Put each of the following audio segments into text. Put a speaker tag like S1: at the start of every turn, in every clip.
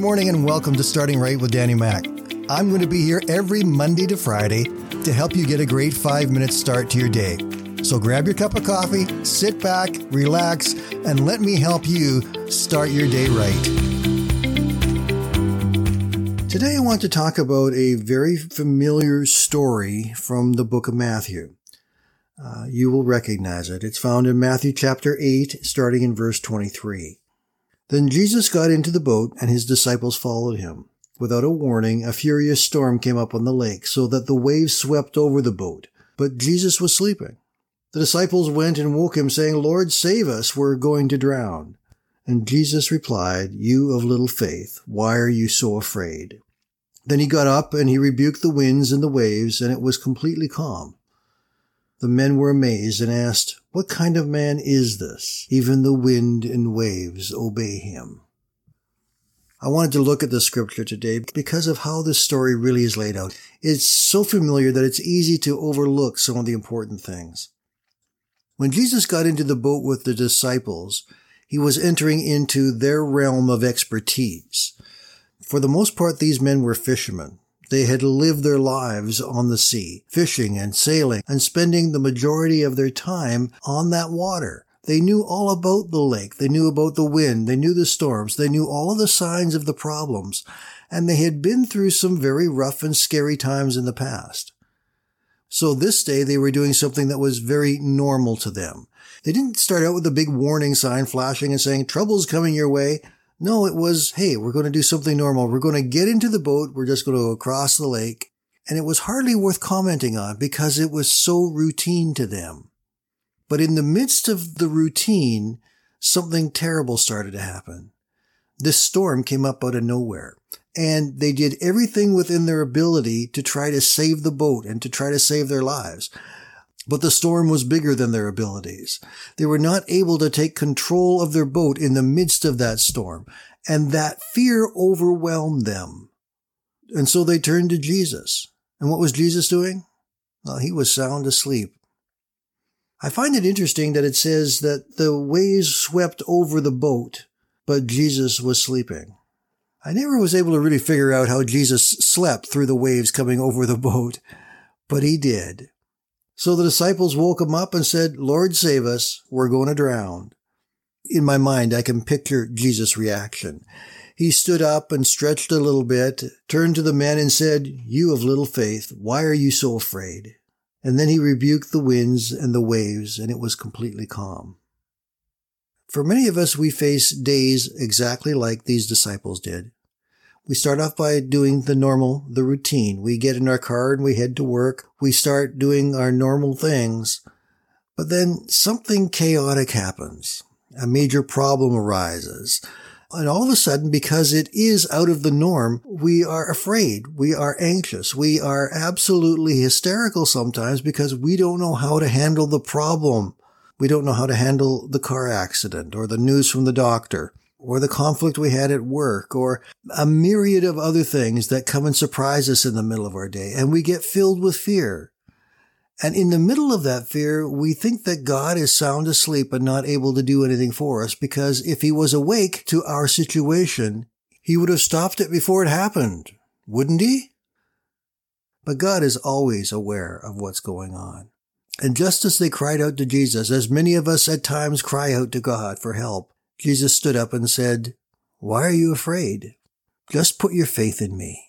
S1: morning and welcome to Starting Right with Danny Mac. I'm going to be here every Monday to Friday to help you get a great five minute start to your day. So grab your cup of coffee, sit back, relax, and let me help you start your day right. Today I want to talk about a very familiar story from the book of Matthew. Uh, you will recognize it. It's found in Matthew chapter 8, starting in verse 23. Then Jesus got into the boat and his disciples followed him. Without a warning, a furious storm came up on the lake so that the waves swept over the boat. But Jesus was sleeping. The disciples went and woke him saying, Lord, save us. We're going to drown. And Jesus replied, You of little faith, why are you so afraid? Then he got up and he rebuked the winds and the waves and it was completely calm. The men were amazed and asked, What kind of man is this? Even the wind and waves obey him. I wanted to look at the scripture today because of how this story really is laid out. It's so familiar that it's easy to overlook some of the important things. When Jesus got into the boat with the disciples, he was entering into their realm of expertise. For the most part, these men were fishermen. They had lived their lives on the sea, fishing and sailing and spending the majority of their time on that water. They knew all about the lake. They knew about the wind. They knew the storms. They knew all of the signs of the problems. And they had been through some very rough and scary times in the past. So this day they were doing something that was very normal to them. They didn't start out with a big warning sign flashing and saying, trouble's coming your way. No, it was, hey, we're going to do something normal. We're going to get into the boat. We're just going to go across the lake. And it was hardly worth commenting on because it was so routine to them. But in the midst of the routine, something terrible started to happen. This storm came up out of nowhere and they did everything within their ability to try to save the boat and to try to save their lives. But the storm was bigger than their abilities. They were not able to take control of their boat in the midst of that storm, and that fear overwhelmed them. And so they turned to Jesus. And what was Jesus doing? Well, he was sound asleep. I find it interesting that it says that the waves swept over the boat, but Jesus was sleeping. I never was able to really figure out how Jesus slept through the waves coming over the boat, but he did. So the disciples woke him up and said, Lord, save us. We're going to drown. In my mind, I can picture Jesus' reaction. He stood up and stretched a little bit, turned to the men and said, You of little faith, why are you so afraid? And then he rebuked the winds and the waves, and it was completely calm. For many of us, we face days exactly like these disciples did. We start off by doing the normal, the routine. We get in our car and we head to work. We start doing our normal things. But then something chaotic happens. A major problem arises. And all of a sudden, because it is out of the norm, we are afraid. We are anxious. We are absolutely hysterical sometimes because we don't know how to handle the problem. We don't know how to handle the car accident or the news from the doctor or the conflict we had at work, or a myriad of other things that come and surprise us in the middle of our day, and we get filled with fear. And in the middle of that fear, we think that God is sound asleep and not able to do anything for us because if he was awake to our situation, he would have stopped it before it happened, wouldn't he? But God is always aware of what's going on. And just as they cried out to Jesus, as many of us at times cry out to God for help, Jesus stood up and said, Why are you afraid? Just put your faith in me.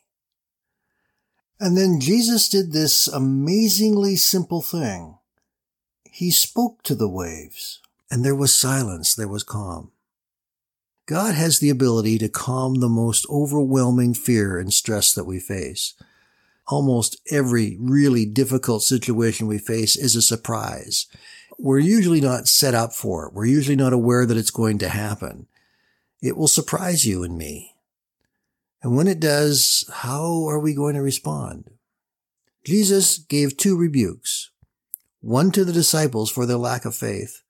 S1: And then Jesus did this amazingly simple thing. He spoke to the waves, and there was silence, there was calm. God has the ability to calm the most overwhelming fear and stress that we face. Almost every really difficult situation we face is a surprise we're usually not set up for it. We're usually not aware that it's going to happen. It will surprise you and me. And when it does, how are we going to respond? Jesus gave two rebukes, one to the disciples for their lack of faith,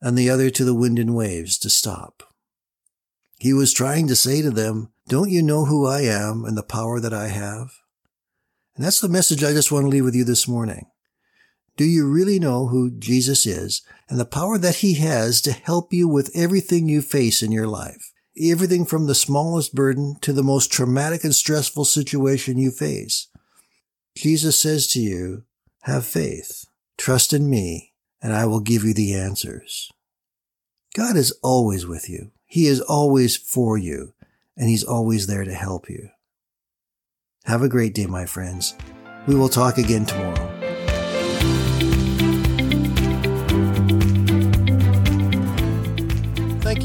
S1: and the other to the wind and waves to stop. He was trying to say to them, don't you know who I am and the power that I have? And that's the message I just want to leave with you this morning. Do you really know who Jesus is and the power that he has to help you with everything you face in your life? everything from the smallest burden to the most traumatic and stressful situation you face. Jesus says to you, have faith, trust in me, and I will give you the answers. God is always with you. He is always for you, and He's always there to help you. Have a great day, my friends. We will talk again tomorrow.